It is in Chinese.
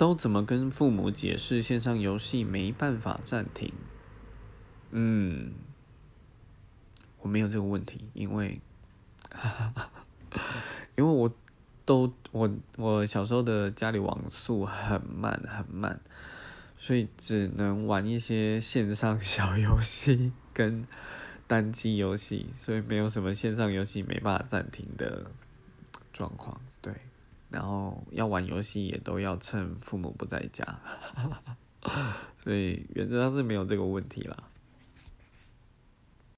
都怎么跟父母解释线上游戏没办法暂停？嗯，我没有这个问题，因为，因为我都我我小时候的家里网速很慢很慢，所以只能玩一些线上小游戏跟单机游戏，所以没有什么线上游戏没办法暂停的状况。对。要玩游戏也都要趁父母不在家，所以原则上是没有这个问题啦。